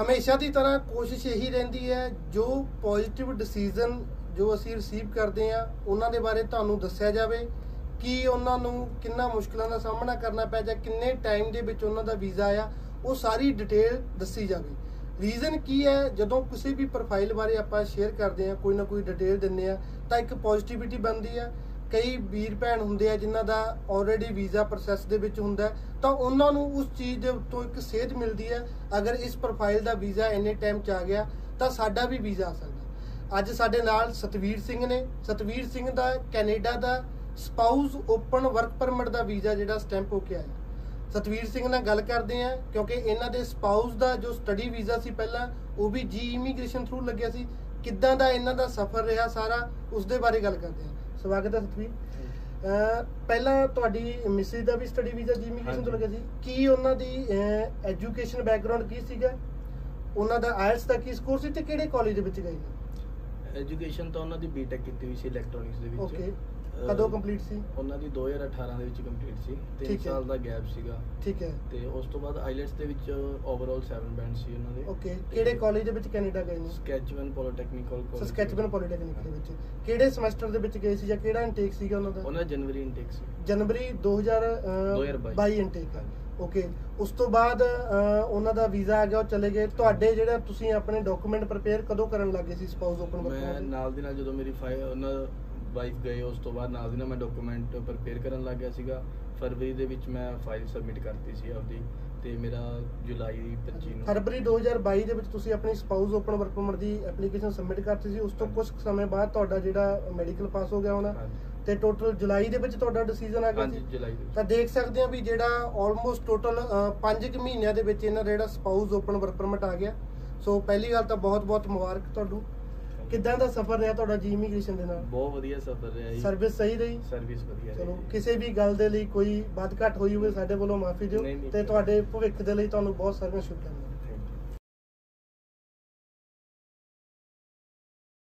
ਹਮੇਸ਼ਾ ਦੀ ਤਰ੍ਹਾਂ ਕੋਸ਼ਿਸ਼ ਇਹੀ ਰਹਿੰਦੀ ਹੈ, ਜੋ ਪੋਜ਼ਿਟਿਵ ਡਿਸੀਜਨ ਜੋ ਅਸੀਂ ਰਿਸੀਵ ਕਰਦੇ ਆ ਉਹਨਾਂ ਦੇ ਬਾਰੇ ਤੁਹਾਨੂੰ ਦੱਸਿਆ ਜਾਵੇ, ਕਿ ਉਹਨਾਂ ਨੂੰ ਕਿੰਨਾ ਮੁਸ਼ਕਲਾਂ ਦਾ ਸਾਹਮਣਾ ਕਰਨਾ ਪਿਆ ਜਾਂ ਕਿੰਨੇ ਟਾਈਮ ਦੇ ਵਿੱਚ ਉਹਨਾਂ ਦਾ ਵੀਜ਼ਾ ਆਇਆ, ਉਹ ਸਾਰੀ ਡਿਟੇਲ ਦੱਸੀ ਜਾਵੇ। ਰੀਜ਼ਨ ਕੀ ਹੈ, ਜਦੋਂ ਕਿਸੇ ਵੀ ਪ੍ਰੋਫਾਈਲ ਬਾਰੇ ਆਪਾਂ ਸ਼ੇਅਰ ਕਰਦੇ ਆ ਕੋਈ ਨਾ ਕੋਈ ਡਿਟੇਲ ਦਿੰਨੇ ਆ ਤਾਂ ਇੱਕ ਪੋਜ਼ਿਟਿਵਿਟੀ ਬਣਦੀ ਆ ਕਈ ਵੀਰ ਭੈਣ ਹੁੰਦੇ ਆ ਜਿਨ੍ਹਾਂ ਦਾ ਆਲਰੇਡੀ ਵੀਜ਼ਾ ਪ੍ਰੋਸੈਸ ਦੇ ਵਿੱਚ ਹੁੰਦਾ ਹੈ, ਤਾਂ ਉਹਨਾਂ ਨੂੰ ਉਸ ਚੀਜ਼ ਦੇ ਉੱਤੋਂ ਇੱਕ ਸੇਧ ਮਿਲਦੀ ਹੈ ਅਗਰ ਇਸ ਪ੍ਰੋਫਾਈਲ ਦਾ ਵੀਜ਼ਾ ਇੰਨੇ ਟਾਈਮ ਚ ਆ ਗਿਆ ਤਾਂ ਸਾਡਾ ਵੀ ਵੀਜ਼ਾ ਆ ਸਕਦਾ ਅੱਜ ਸਾਡੇ ਨਾਲ ਸਤਵੀਰ ਸਿੰਘ ਨੇ ਸਤਵੀਰ ਸਿੰਘ ਦਾ ਕੈਨੇਡਾ ਦਾ ਸਪਾਊਸ ਓਪਨ ਵਰਕ ਪਰਮਿਟ ਦਾ ਵੀਜ਼ਾ ਜਿਹੜਾ ਸਟੈਂਪ ਹੋ ਕੇ ਆਇਆ। ਸਤਵੀਰ ਸਿੰਘ ਨਾਲ ਗੱਲ ਕਰਦੇ ਆ ਕਿਉਂਕਿ ਇਹਨਾਂ ਦੇ ਸਪਾਊਸ ਦਾ ਜੋ ਸਟੱਡੀ ਵੀਜ਼ਾ ਸੀ ਪਹਿਲਾਂ ਉਹ ਵੀ ਜੀ ਇਮੀਗ੍ਰੇਸ਼ਨ ਥਰੂ ਲੱਗਿਆ ਸੀ। ਕਿੱਦਾਂ ਦਾ ਇਹਨਾਂ ਦਾ ਸਫ਼ਰ ਰਿਹਾ ਸਾਰਾ ਉਸ ਦੇ ਬਾਰੇ ਗੱਲ ਕਰਦੇ ਆ ਸਵਾਗਤ ਹੈ ਸਤਵੀਰ। ਪਹਿਲਾਂ ਤੁਹਾਡੀ ਮਿਸਿਸ ਦਾ ਵੀ ਸਟੱਡੀ ਵੀਜ਼ਾ ਜੀ ਇਮੀਗ੍ਰੇਸ਼ਨ ਤੋਂ। ਲੱਗਿਆ ਸੀ ਕੀ ਉਹਨਾਂ ਦੀ ਐਜੂਕੇਸ਼ਨ ਬੈਕਗ੍ਰਾਉਂਡ ਕੀ ਸੀਗਾ? ਉਹਨਾਂ ਦਾ ਆਇਲਸ ਦਾ ਕੀ ਸਕੋਰ ਸੀ ਤੇ ਕਿਹੜੇ ਕਾਲਜ ਦੇ ਵਿੱਚ ਗਏ ਨੇ ਐਜੂਕੇਸ਼ਨ ਤਾਂ ਉਹਨਾਂ ਦੀ ਬੀਟੈਕ ਕੀਤੀ ਹੋਈ ਸੀ ਇਲੈਕਟ੍ਰੋਨਿਕਸ ਦੇ ਵਿੱਚ। ਓਕੇ ਕਦੋਂ ਕੰਪਲੀਟ ਸੀ? ਉਹਨਾਂ ਦੀ 2018 ਦੇ ਵਿੱਚ ਕੰਪਲੀਟ ਸੀ। 3 ਠੀਕ ਹੈ। ਸਾਲ ਦਾ ਗੈਪ ਸੀਗਾ। ਠੀਕ ਹੈ। ਤੇ ਉਸ ਤੋਂ ਬਾਅਦ ਆਈਲੈਟਸ ਦੇ ਵਿੱਚ ਓਵਰਆਲ 7 ਬੈਂਡ ਸੀ ਉਹਨਾਂ ਦੇ। ਓਕੇ ਕਿਹੜੇ ਕਾਲਜ ਦੇ ਵਿੱਚ ਕੈਨੇਡਾ ਗਏ ਨੇ? ਸਕੈਚਮੈਨ ਪੋਲੀਟੈਕਨੀਕਲ ਕਾਲਜ ਸਸਕੈਚਬਨ ਪੋਲੀਟੈਕਨਿਕ ਦੇ ਵਿੱਚ। ਕਿਹੜੇ ਸਮੈਸਟਰ ਦੇ ਵਿੱਚ ਗਏ ਸੀ ਜਾਂ ਕਿਹੜਾ ਇਨਟੇਕ ਸੀਗਾ ਉਹਨਾਂ ਦਾ? ਉਹਨਾਂ ਜਨਵਰੀ ਇਨਟੇਕ ਸੀ। ਜਨਵਰੀ 2022 2022 ਇਨਟੇਕ ਹਾਂਜੀ। ਓਕੇ ਉਸ ਤੋਂ ਬਾਅਦ ਉਹਨਾਂ ਦਾ ਵੀਜ਼ਾ ਆ ਗਿਆ ਉਹ ਚਲੇ ਗਏ। ਤੁਹਾਡੇ ਜਿਹੜਾ ਤੁਸੀਂ ਆਪਣੇ ਡਾਕੂਮੈਂਟ ਪ੍ਰਿਪੇਅਰ ਕਦੋਂ ਕਰਨ ਲੱਗੇ ਸੀ ਸਪਾਊਸ ਓਪਨ ਮੈਂ ਵਰਕ ਨਾਲ ਦੀ ਨਾਲ ਜਦੋਂ ਮੇਰੀ ਫਾਈਲ ਉਹਨਾਂ ਵਾਈਫ ਗਏ ਉਸ ਤੋਂ ਬਾਅਦ ਨਾਲ ਦੀ ਨਾਲ ਮੈਂ ਡਾਕੂਮੈਂਟ ਪ੍ਰਪੇਅਰ ਕਰਨ ਲੱਗ ਗਿਆ ਸੀਗਾ। ਫਰਵਰੀ ਦੇ ਵਿੱਚ ਮੈਂ ਫਾਈਲ ਸਬਮਿਟ ਕਰਤੀ ਸੀ ਆਪਦੀ ਤੇ ਮੇਰਾ ਜੁਲਾਈ 25 ਨੂੰ। ਫਰਵਰੀ 2022 ਦੇ ਵਿੱਚ ਤੁਸੀਂ ਆਪਣੀ ਸਪਾਊਸ ਓਪਨ ਵਰਕ ਪਰਮਿਟ ਦੀ ਐਪਲੀਕੇਸ਼ਨ ਸਬਮਿਟ ਕਰਤੀ ਸੀ। ਉਸ ਤੋਂ ਕੁਝ ਸਮੇਂ ਬਾਅਦ ਤੁਹਾਡਾ ਜਿਹੜਾ ਮੈਡੀਕਲ ਪਾਸ ਹੋ ਗਿਆ ਹੋਣਾ ਹਾਂਜੀ। ਤੇ ਟੋਟਲ ਜੁਲਾਈ ਦੇ ਵਿੱਚ ਤੁਹਾਡਾ ਡਿਸੀਜਨ ਆ ਗਿਆ ਹਾਂਜੀ ਜੁਲਾਈ ਦੇ ਵਿੱਚ। ਤਾਂ ਦੇਖ ਸਕਦੇ ਆ ਵੀ ਜਿਹੜਾ ਆਲਮੋਸਟ ਟੋਟਲ 5 ਕੁ ਮਹੀਨਿਆਂ ਦੇ ਵਿੱਚ ਇਹਨਾਂ ਦਾ ਜਿਹੜਾ ਸਪਾਊਸ ਓਪਨ ਵਰਕ ਪਰਮਿਟ ਆ ਗਿਆ। ਸੋ ਪਹਿਲੀ ਗੱਲ ਤਾਂ ਬਹੁਤ-ਬਹੁਤ ਮੁਬਾਰਕ ਤੁਹਾਨੂੰ। ਕਿੱਦਾਂ ਦਾ ਸਫ਼ਰ ਰਿਹਾ ਤੁਹਾਡਾ ਜੀ ਇਮੀਗ੍ਰੇਸ਼ਨ ਦੇ ਨਾਲ? ਬਹੁਤ ਵਧੀਆ ਸਫ਼ਰ ਰਿਹਾ ਜੀ। ਸਰਵਿਸ ਸਹੀ ਰਹੀ? ਸਰਵਿਸ ਵਧੀਆ ਚਲੋ ਰਹੀ ਜੀ। ਕਿਸੇ ਵੀ ਗੱਲ ਦੇ ਲਈ ਕੋਈ ਵੱਧ ਘੱਟ ਹੋਈ ਹੋਵੇ ਸਾਡੇ ਵੱਲੋਂ ਮਾਫੀ ਦਿਓ। ਨਹੀਂ, ਨਹੀਂ, ਤੇ ਤੁਹਾਡੇ ਭਵਿੱਖ ਦੇ ਲਈ ਤੁਹਾਨੂੰ ਬਹੁਤ ਸਾਰੀਆਂ ਸ਼ੁਭਕਾਮਨਾਵਾਂ।